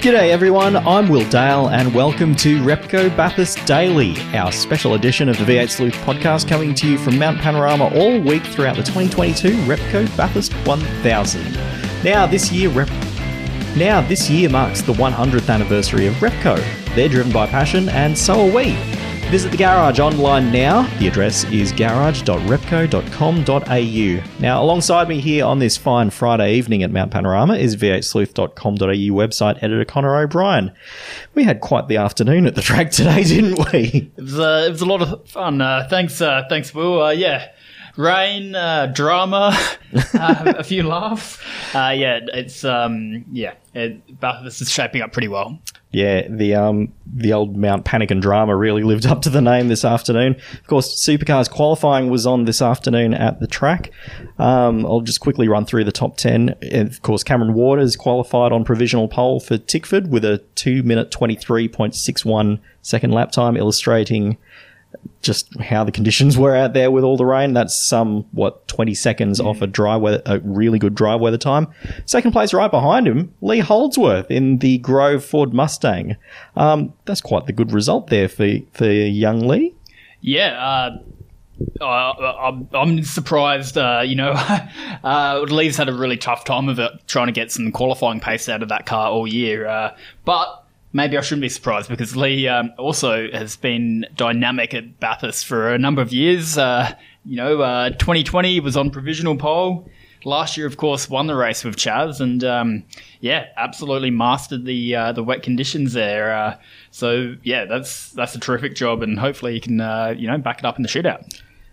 G'day everyone, I'm Will Dale and welcome to Repco Bathurst Daily, our special edition of the V8 Sleuth podcast coming to you from Mount Panorama all week throughout the 2022 Repco Bathurst 1000. Now this year Rep now this year marks the 100th anniversary of Repco. They're driven by passion and so are we. Visit the garage online now. The address is garage.repco.com.au. Now, alongside me here on this fine Friday evening at Mount Panorama is v8sleuth.com.au website editor Connor O'Brien. We had quite the afternoon at the track today, didn't we? It was, uh, it was a lot of fun. Uh, thanks, uh, thanks, Will. Uh, yeah, rain, uh, drama, uh, a few laughs. Uh, yeah, it's um, yeah, it, is shaping up pretty well. Yeah, the um the old Mount Panic and Drama really lived up to the name this afternoon. Of course, Supercars qualifying was on this afternoon at the track. Um, I'll just quickly run through the top ten. Of course, Cameron Waters qualified on provisional pole for Tickford with a two minute twenty three point six one second lap time, illustrating just how the conditions were out there with all the rain. That's some what twenty seconds off a dry weather, a really good dry weather time. Second place right behind him, Lee Holdsworth in the Grove Ford Mustang. Um, that's quite the good result there for for young Lee. Yeah. Uh, I'm, I'm surprised, uh, you know, uh, Lee's had a really tough time of it trying to get some qualifying pace out of that car all year. Uh, but maybe I shouldn't be surprised because Lee um, also has been dynamic at Bathurst for a number of years. Uh, you know, uh, 2020 was on provisional pole. Last year, of course, won the race with Chaz, and um, yeah, absolutely mastered the uh, the wet conditions there. Uh, so yeah, that's that's a terrific job, and hopefully he can uh, you know back it up in the shootout.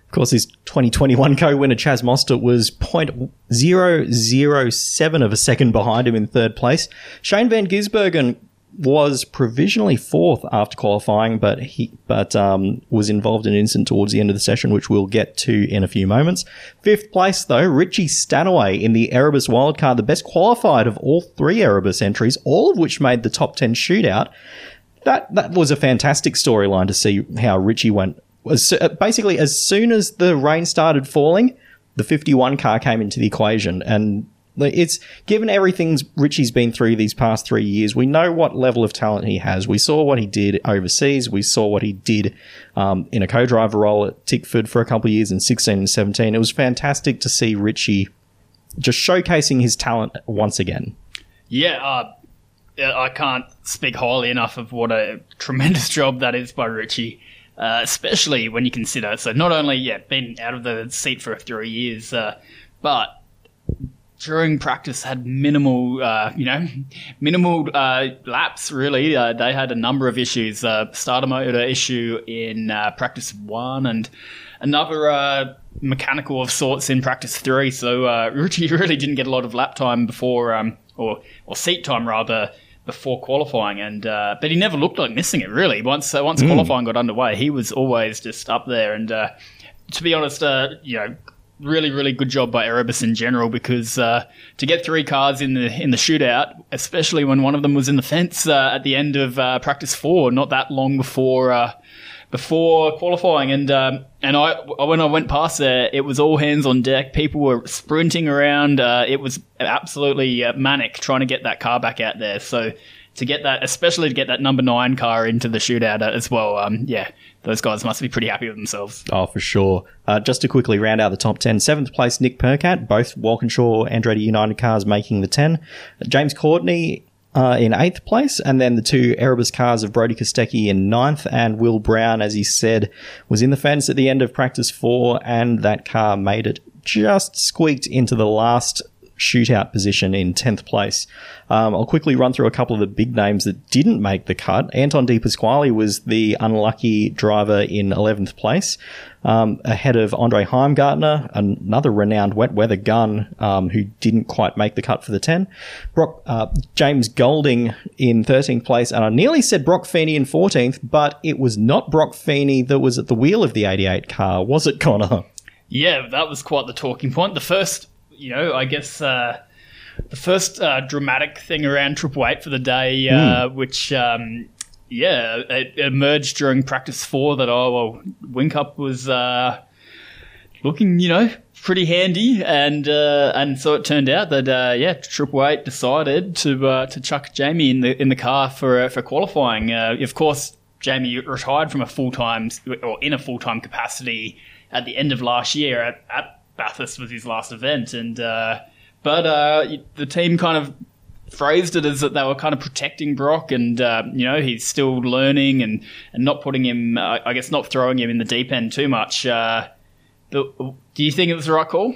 Of course, his 2021 co-winner Chaz Mostert was 0.007 of a second behind him in third place. Shane Van Gisbergen was provisionally fourth after qualifying, but he but um, was involved in an incident towards the end of the session, which we'll get to in a few moments. Fifth place though, Richie Stanaway in the Erebus wildcard, the best qualified of all three Erebus entries, all of which made the top ten shootout. That that was a fantastic storyline to see how Richie went. Basically, as soon as the rain started falling, the 51 car came into the equation and It's given everything Richie's been through these past three years. We know what level of talent he has. We saw what he did overseas. We saw what he did um, in a co-driver role at Tickford for a couple of years in 16 and 17. It was fantastic to see Richie just showcasing his talent once again. Yeah, uh, I can't speak highly enough of what a tremendous job that is by Richie. Uh, especially when you consider so not only yeah been out of the seat for three years, uh, but during practice had minimal, uh, you know, minimal uh, laps. Really, uh, they had a number of issues. Uh, starter motor issue in uh, practice one, and another uh, mechanical of sorts in practice three. So uh, Richie really didn't get a lot of lap time before, um, or or seat time rather. Before qualifying, and uh, but he never looked like missing it. Really, once uh, once qualifying got underway, he was always just up there. And uh, to be honest, uh, you know, really, really good job by Erebus in general because uh, to get three cars in the in the shootout, especially when one of them was in the fence uh, at the end of uh, practice four, not that long before uh, before qualifying, and um, and I when I went past there, it was all hands on deck. People were sprinting around. Uh, it was absolutely uh, manic trying to get that car back out there. So to get that, especially to get that number nine car into the shootout as well. Um, yeah, those guys must be pretty happy with themselves. Oh, for sure. Uh, just to quickly round out the top 10, seventh place, Nick Percat, both Walkinshaw Andretti United cars making the 10. James Courtney uh, in eighth place, and then the two Erebus cars of Brodie Kostecki in ninth, and Will Brown, as he said, was in the fence at the end of practice four, and that car made it just squeaked into the last shootout position in 10th place. Um, I'll quickly run through a couple of the big names that didn't make the cut. Anton De Pasquale was the unlucky driver in 11th place, um, ahead of Andre Heimgartner, another renowned wet weather gun um, who didn't quite make the cut for the 10. Broc, uh, James Golding in 13th place, and I nearly said Broc Feeney in 14th, but it was not Broc Feeney that was at the wheel of the 88 car, was it, Connor? Yeah, that was quite the talking point. The first, you know, I guess uh, the first uh, dramatic thing around Triple Eight for the day, uh, which, um, yeah, it emerged during practice four that, oh, well, Whincup was uh, looking, you know, pretty handy, and uh, and so it turned out that uh, yeah, Triple Eight decided to uh, to chuck Jamie in the in the car for uh, for qualifying. Uh, of course, Jamie retired from a full time or in a full time capacity at the end of last year at, at Bathurst was his last event, and uh, but uh, the team kind of phrased it as that they were kind of protecting Broc, and uh, you know he's still learning and and not putting him, uh, I guess, not throwing him in the deep end too much. Uh, do you think it was the right call?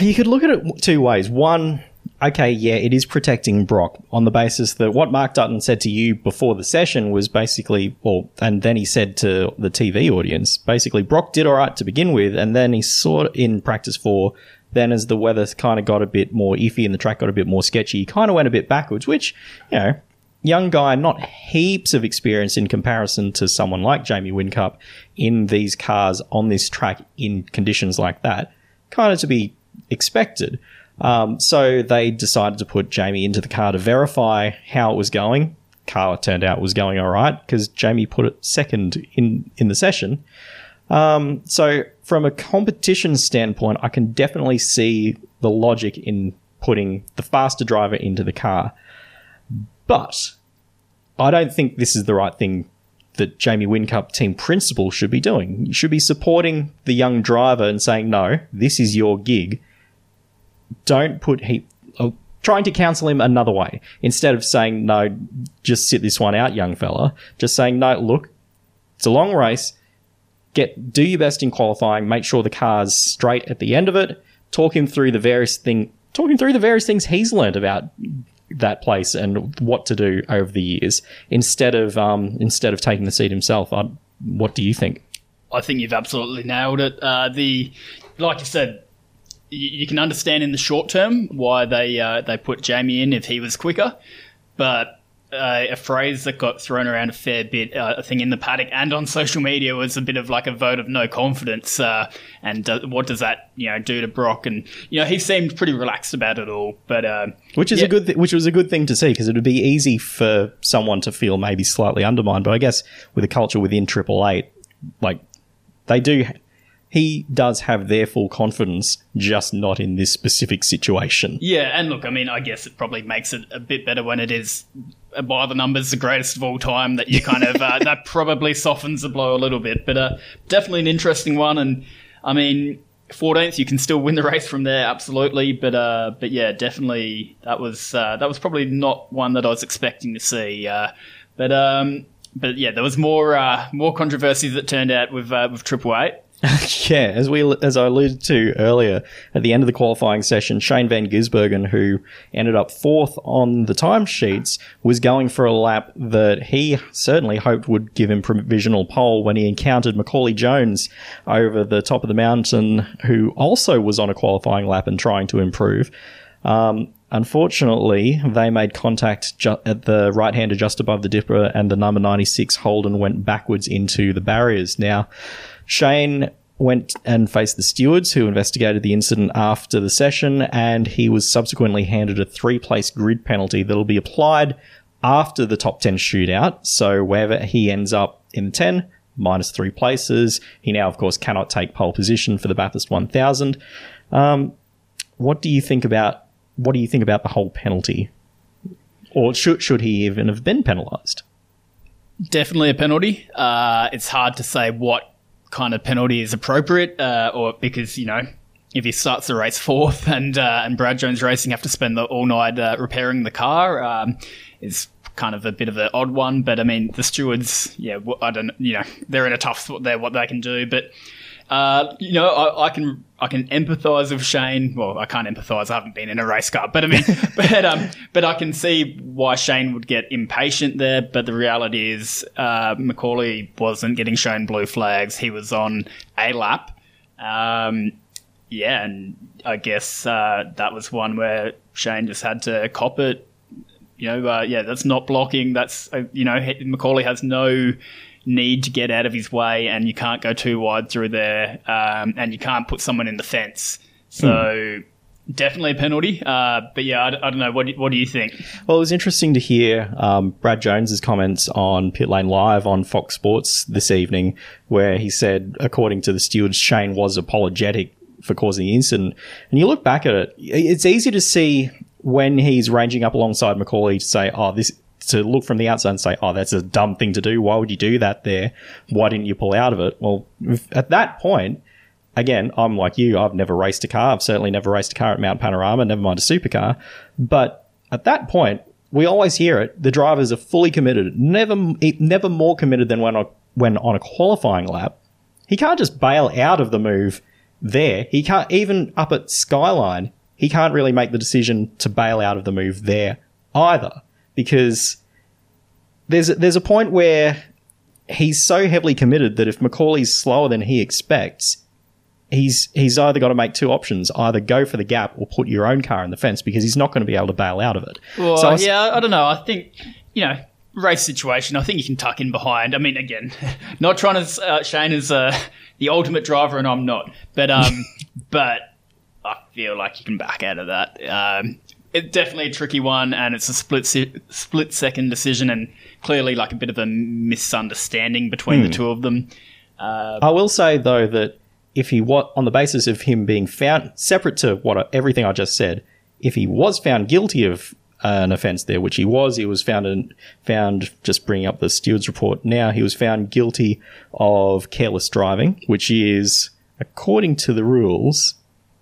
You could look at it two ways. One, okay, yeah, it is protecting Broc on the basis that what Mark Dutton said to you before the session was basically, well, and then he said to the TV audience, basically, Broc did all right to begin with, and then he saw in practice four. Then, as the weather kind of got a bit more iffy and the track got a bit more sketchy, he kind of went a bit backwards, which, you know, young guy, not heaps of experience in comparison to someone like Jamie Whincup in these cars on this track in conditions like that, kind of to be expected. Um, so they decided to put Jamie into the car to verify how it was going. Car turned out was going all right because Jamie put it second in in the session. Um, so from a competition standpoint, I can definitely see the logic in putting the faster driver into the car. But I don't think this is the right thing that Jamie Whincup team principal should be doing. You should be supporting the young driver and saying, no, this is your gig. Don't put he uh, trying to counsel him another way instead of saying, no, just sit this one out, young fella. Just saying, no, look, it's a long race. Get do your best in qualifying. Make sure the car's straight at the end of it. Talk him through the various thing. Talk him through the various things he's learned about that place and what to do over the years instead of um, instead of taking the seat himself. I, what do you think? I think you've absolutely nailed it. Uh, the like you said, you, you, can understand in the short term why they uh, they put Jamie in if he was quicker, but uh, a phrase that got thrown around a fair bit, uh, I think, in the paddock and on social media was a bit of like a vote of no confidence. Uh, and what does that, you know, do to Broc? And you know, he seemed pretty relaxed about it all. But uh, which is yeah. a good, th- which was a good thing to see because it would be easy for someone to feel maybe slightly undermined. But I guess with a culture within Triple Eight, like they do he does have their full confidence, just not in this specific situation. Yeah, and look, I mean, I guess it probably makes it a bit better when it is uh, by the numbers the greatest of all time. That you kind of uh, that probably softens the blow a little bit, but uh, definitely an interesting one. And I mean, 14th, you can still win the race from there, absolutely. But uh, but yeah, definitely that was uh, that was probably not one that I was expecting to see. Uh, but um, but yeah, there was more uh, more controversy that turned out with uh, with Triple Eight. yeah, as we as I alluded to earlier, at the end of the qualifying session, Shane Van Gisbergen, who ended up fourth on the timesheets, was going for a lap that he certainly hoped would give him provisional pole when he encountered Macauley Jones over the top of the mountain, who also was on a qualifying lap and trying to improve. Um, Unfortunately, they made contact ju- at the right hander just above the dipper, and the number 96 Holden went backwards into the barriers. Now, Shane went and faced the stewards who investigated the incident after the session, and he was subsequently handed a three place grid penalty that'll be applied after the top 10 shootout. So wherever he ends up in 10, minus three places. He now, of course, cannot take pole position for the Bathurst 1000. Um, what do you think about what do you think about the whole penalty? Or should should he even have been penalised? Definitely a penalty. Uh, it's hard to say what kind of penalty is appropriate, uh, or because you know if he starts the race fourth and uh, and Brad Jones Racing have to spend the all night uh, repairing the car, um, is kind of a bit of an odd one. But I mean, the stewards, yeah, I don't, you know, they're in a tough spot there, what they can do. But Uh, you know, I, I, can I can empathise with Shane. Well, I can't empathise. I haven't been in a race car, but I mean, but um, but I can see why Shane would get impatient there. But the reality is, uh, Macauley wasn't getting shown blue flags. He was on a lap. Um, yeah, and I guess uh, that was one where Shane just had to cop it. You know, uh, yeah, that's not blocking. That's uh, you know, Macauley has no need to get out of his way, and you can't go too wide through there, um, and you can't put someone in the fence. So. Mm. Definitely a penalty, uh, but yeah, I, I, don't know. What do, what do you think? Well, it was interesting to hear um, Brad Jones's comments on Pit Lane Live on Fox Sports this evening, where he said, according to the stewards, Shane was apologetic for causing the incident. And you look back at it, it's easy to see when he's ranging up alongside Macauley to say, "Oh, this to look from the outside and say, oh, that's a dumb thing to do. Why would you do that there? Why didn't you pull out of it? Well, at that point, again, I'm like you. I've never raced a car. I've certainly never raced a car at Mount Panorama, never mind a supercar. But at that point, we always hear it. The drivers are fully committed, never, never more committed than when when on a qualifying lap. He can't just bail out of the move there. He can't even up at Skyline. He can't really make the decision to bail out of the move there either because there's there's a point where he's so heavily committed that if Macauley's slower than he expects, he's he's either got to make two options: either go for the gap or put your own car in the fence because he's not going to be able to bail out of it. Well, so I was, yeah, I don't know. I think you know race situation. I think you can tuck in behind. I mean, again, not trying to uh, Shane is uh, the ultimate driver, and I'm not, but um, but I feel like you can back out of that. Um, it's definitely a tricky one, and it's a split se- split second decision, and clearly like a bit of a misunderstanding between the hmm. two of them. Uh, I will say though that if he what on the basis of him being found separate to what everything I just said, if he was found guilty of an offence there, which he was, he was found in, found just bringing up the steward's report now. He was found guilty of careless driving, which is according to the rules.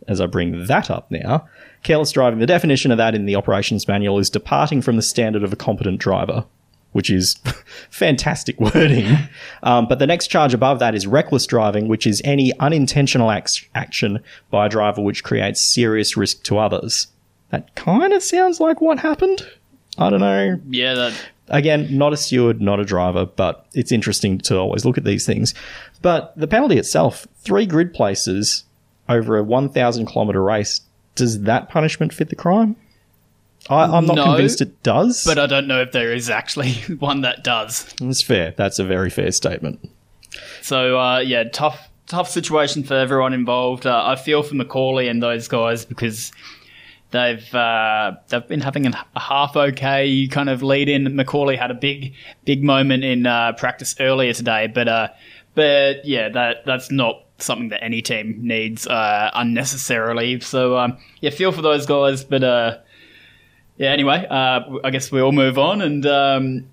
As I bring that up now, Careless driving, the definition of that in the operations manual is departing from the standard of a competent driver, which is fantastic wording. Um, but the next charge above that is reckless driving, which is any unintentional ac- action by a driver which creates serious risk to others. That kind of sounds like what happened. I don't know. Yeah, that. Again, not a steward, not a driver, but it's interesting to always look at these things. But the penalty itself, three grid places over a 1,000 kilometre race does that punishment fit the crime? I, am not no, convinced it does. But I don't know if there is actually one that does. That's fair. That's a very fair statement. So, uh, yeah, tough tough situation for everyone involved. Uh, I feel for Macauley and those guys because they've uh, they've been having a, half okay kind of lead in. Macauley had a big big moment in uh, practice earlier today, but uh, but yeah, that that's not something that any team needs uh, unnecessarily. So um, yeah, feel for those guys. But uh, yeah, anyway, uh, I guess we all move on and. Um,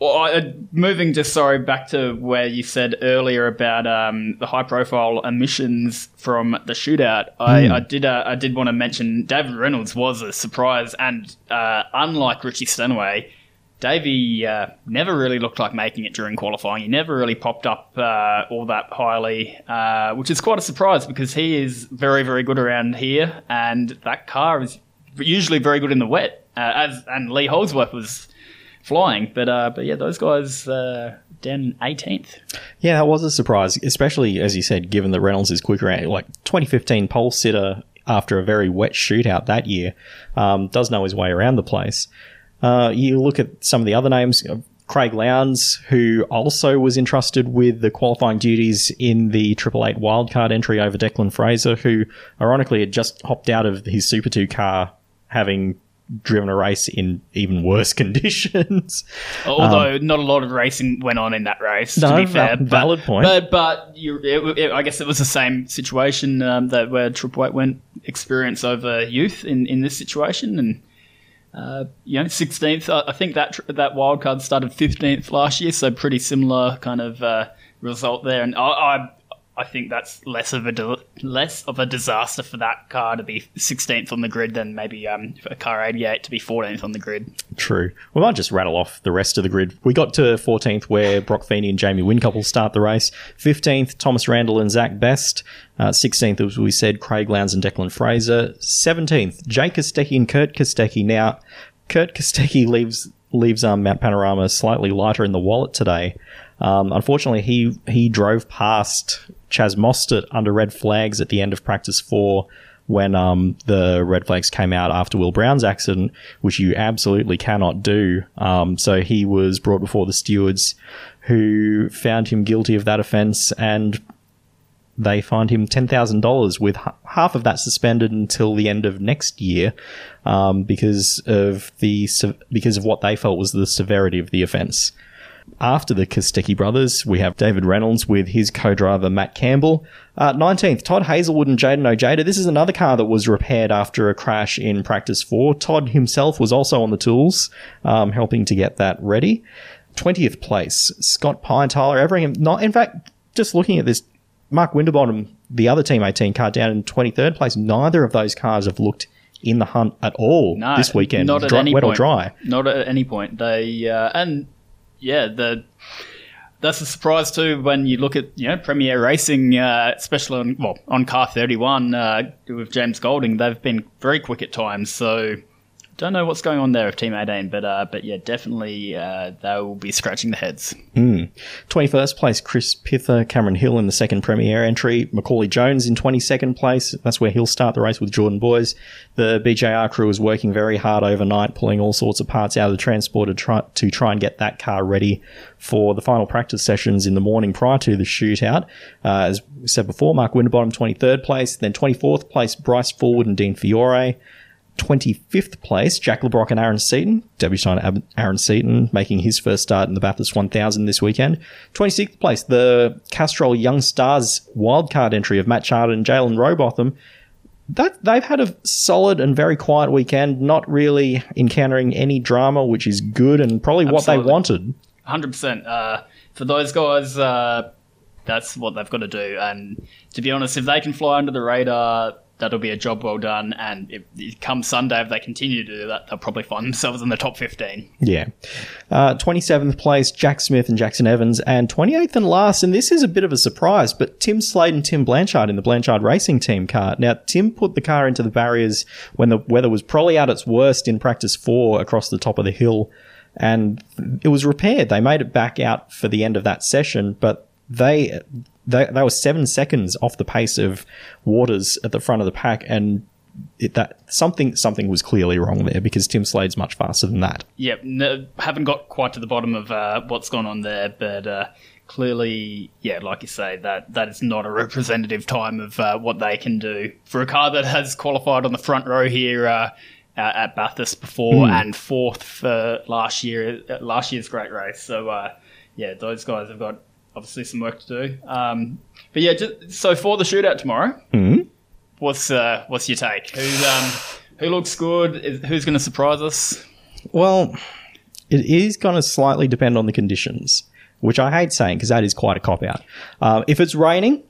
well, I, moving just sorry back to where you said earlier about um, the high-profile emissions from the shootout. I, mm. I did uh, I did want to mention David Reynolds was a surprise, and uh, unlike Richie Stanaway, Davey uh, never really looked like making it during qualifying. He never really popped up uh, all that highly, uh, which is quite a surprise because he is very, very good around here, and that car is usually very good in the wet. Uh, as and Lee Holdsworth was flying, but uh, but yeah, those guys uh, down 18th. Yeah, that was a surprise, especially as you said, given that Reynolds is quicker. Like 2015 pole sitter after a very wet shootout that year, um, does know his way around the place. Uh, you look at some of the other names. Uh, Craig Lowndes, who also was entrusted with the qualifying duties in the Triple Eight wildcard entry over Declan Fraser, who ironically had just hopped out of his Super 2 car having driven a race in even worse conditions. Although um, not a lot of racing went on in that race, no, to be fair. valid but, point. But, but you, it, it, I guess it was the same situation um, that where Triple Eight went experience over youth in, in this situation, and uh, you know, 16th. I think that that wild card started 15th last year, so pretty similar kind of uh, result there. And I, I, think that's less of a less of a disaster for that car to be 16th on the grid than maybe um, a car 88 to be 14th on the grid. True. We might just rattle off the rest of the grid. We got to 14th where Broc Feeney and Jamie Whincup start the race. 15th, Thomas Randle and Zak Best. Uh, 16th, as we said, Craig Lowndes and Declan Fraser. 17th, Jake Kostecki and Kurt Kostecki. Now, Kurt Kostecki leaves leaves um, Mount Panorama slightly lighter in the wallet today. Um, unfortunately, he he drove past Chaz Mostert under red flags at the end of practice four when um, the red flags came out after Will Brown's accident, which you absolutely cannot do. Um, so he was brought before the stewards, who found him guilty of that offence and they fined him ten thousand dollars, with h- half of that suspended until the end of next year, um, because of the se- because of what they felt was the severity of the offence. After the Kostecki brothers, we have David Reynolds with his co-driver Matt Campbell. Uh, 19th, Todd Hazelwood and Jayden Ojeda. This is another car that was repaired after a crash in practice four. Todd himself was also on the tools, um, helping to get that ready. 20th place, Scott Pye, Tyler Everingham. Not, in fact, just looking at this, Mark Winterbottom, the other Team 18 car down in 23rd place, neither of those cars have looked in the hunt at all No, this weekend, not at dry, any wet or dry. Not at any point. They uh, and yeah, the that's a surprise too when you look at you know Premier Racing, uh, especially on well on car thirty one uh, with James Golding. They've been very quick at times, so don't know what's going on there with Team eighteen, but uh, but yeah, definitely uh, they will be scratching the heads. 21st place, Chris Pither, Cameron Hill in the second Premier entry, Macauley Jones in 22nd place. That's where he'll start the race with Jordan Boys. The BJR crew is working very hard overnight, pulling all sorts of parts out of the transporter to try, to try and get that car ready for the final practice sessions in the morning prior to the shootout. Uh, as we said before, Mark Winterbottom 23rd place, then 24th place, Bryce Fullwood and Dean Fiore. 25th place, Jack Le Brocq and Aaron Seton. Debutant Aaron Seton making his first start in the Bathurst 1000 this weekend. 26th place, the Castrol Young Stars wildcard entry of Matt Chahda and Jaylyn Robotham. That, they've had a solid and very quiet weekend, not really encountering any drama, which is good and probably what they wanted. Hundred percent. Uh, for those guys, uh, that's what they've got to do. And to be honest, if they can fly under the radar, that'll be a job well done. And if, if come Sunday, if they continue to do that, they'll probably find themselves in the top fifteen. Yeah. Uh, 27th place, Jack Smith and Jackson Evans. And 28th and last, and this is a bit of a surprise, but Tim Slade and Tim Blanchard in the Blanchard Racing Team car. Now, Tim put the car into the barriers when the weather was probably at its worst in practice four across the top of the hill. And it was repaired. They made it back out for the end of that session, but they, they, they were seven seconds off the pace of Waters at the front of the pack. And it, that something, something was clearly wrong there because Tim Slade's much faster than that. Yep, no, haven't got quite to the bottom of uh, what's gone on there, but uh, clearly, yeah, like you say, that that is not a representative time of uh, what they can do for a car that has qualified on the front row here uh, at at Bathurst before and fourth for last year, uh, last year's great race. So uh, yeah, those guys have got obviously some work to do. Um, but yeah, just, so for the shootout tomorrow, what's uh, what's your take? Who's um, who looks good? Is, who's going to surprise us? Well, it is going to slightly depend on the conditions, which I hate saying because that is quite a cop out. Um, if it's raining,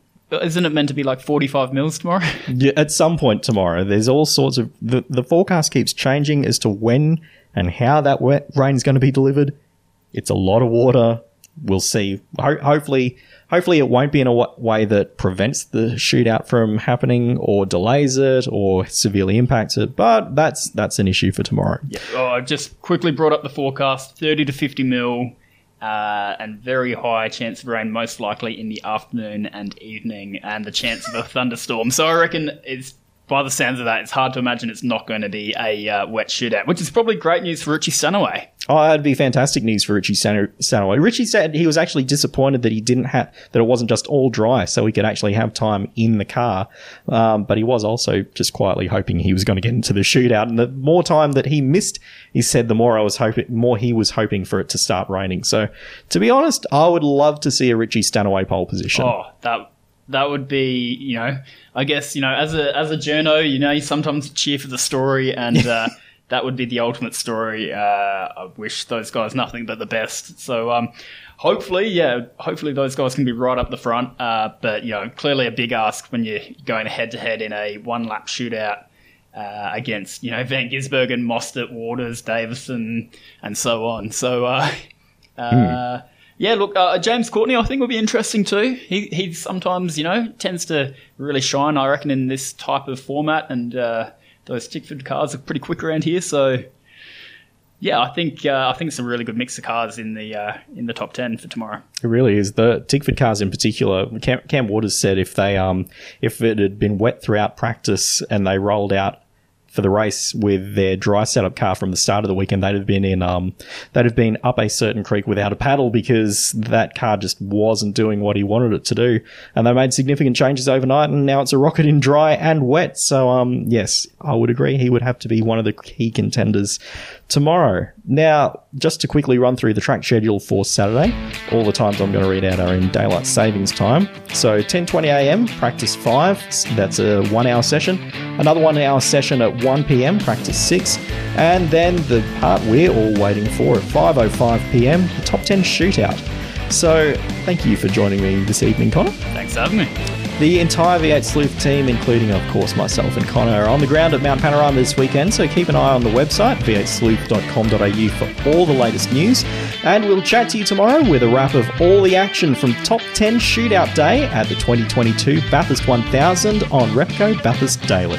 Isn't it meant to be like 45 mils tomorrow? yeah, at some point tomorrow, there's all sorts of the, the forecast keeps changing as to when and how that rain is going to be delivered. It's a lot of water. We'll see. Ho- hopefully, hopefully it won't be in a way that prevents the shootout from happening or delays it or severely impacts it. But that's that's an issue for tomorrow. oh, I just quickly brought up the forecast 30 to 50 mil uh, and very high chance of rain, most likely in the afternoon and evening, and the chance of a thunderstorm. So I reckon it's. By the sounds of that, it's hard to imagine it's not going to be a uh, wet shootout, which is probably great news for Richie Stanaway. Oh, that'd be fantastic news for Richie San- Stanaway. Richie said he was actually disappointed that he didn't have that it wasn't just all dry, so he could actually have time in the car. Um, but he was also just quietly hoping he was going to get into the shootout. And the more time that he missed, he said the more I was hoping, more he was hoping for it to start raining. So, to be honest, I would love to see a Richie Stanaway pole position. Oh, that that would be, you know, I guess, you know, as a as a journo, you know, you sometimes cheer for the story and uh, that would be the ultimate story. Uh, I wish those guys nothing but the best. So, um, hopefully, yeah, hopefully those guys can be right up the front. Uh, but you know, clearly a big ask when you're going head to head in a one lap shootout. Uh, against you know Van Gisbergen, Mostert, Waters, Davison, and so on. So uh, uh, yeah, look, uh, James Courtney, I think will be interesting too. He he sometimes you know tends to really shine. I reckon in this type of format, and uh, those Tickford cars are pretty quick around here. So yeah, I think uh, I think a really good mix of cars in the uh, in the top ten for tomorrow. It really is. The Tickford cars in particular. Cam, Cam Waters said if they um if it had been wet throughout practice and they rolled out for the race with their dry setup car from the start of the weekend, they'd have been in um they'd have been up a certain creek without a paddle because that car just wasn't doing what he wanted it to do. And they made significant changes overnight and now it's a rocket in dry and wet. So um yes, I would agree he would have to be one of the key contenders tomorrow. Now, just to quickly run through the track schedule for Saturday, all the times I'm going to read out are in daylight savings time. So 10:20 a.m. practice 5, that's a 1-hour session. Another 1-hour session at 1 p.m. practice 6, and then the part we're all waiting for at 5:05 p.m. the top 10 shootout. So, thank you for joining me this evening, Connor. Thanks for having me. The entire V8 Sleuth team, including, of course, myself and Connor, are on the ground at Mount Panorama this weekend, so keep an eye on the website, v8sleuth.com.au, for all the latest news. And we'll chat to you tomorrow with a wrap of all the action from Top 10 Shootout Day at the 2022 Bathurst 1000 on Repco Bathurst Daily.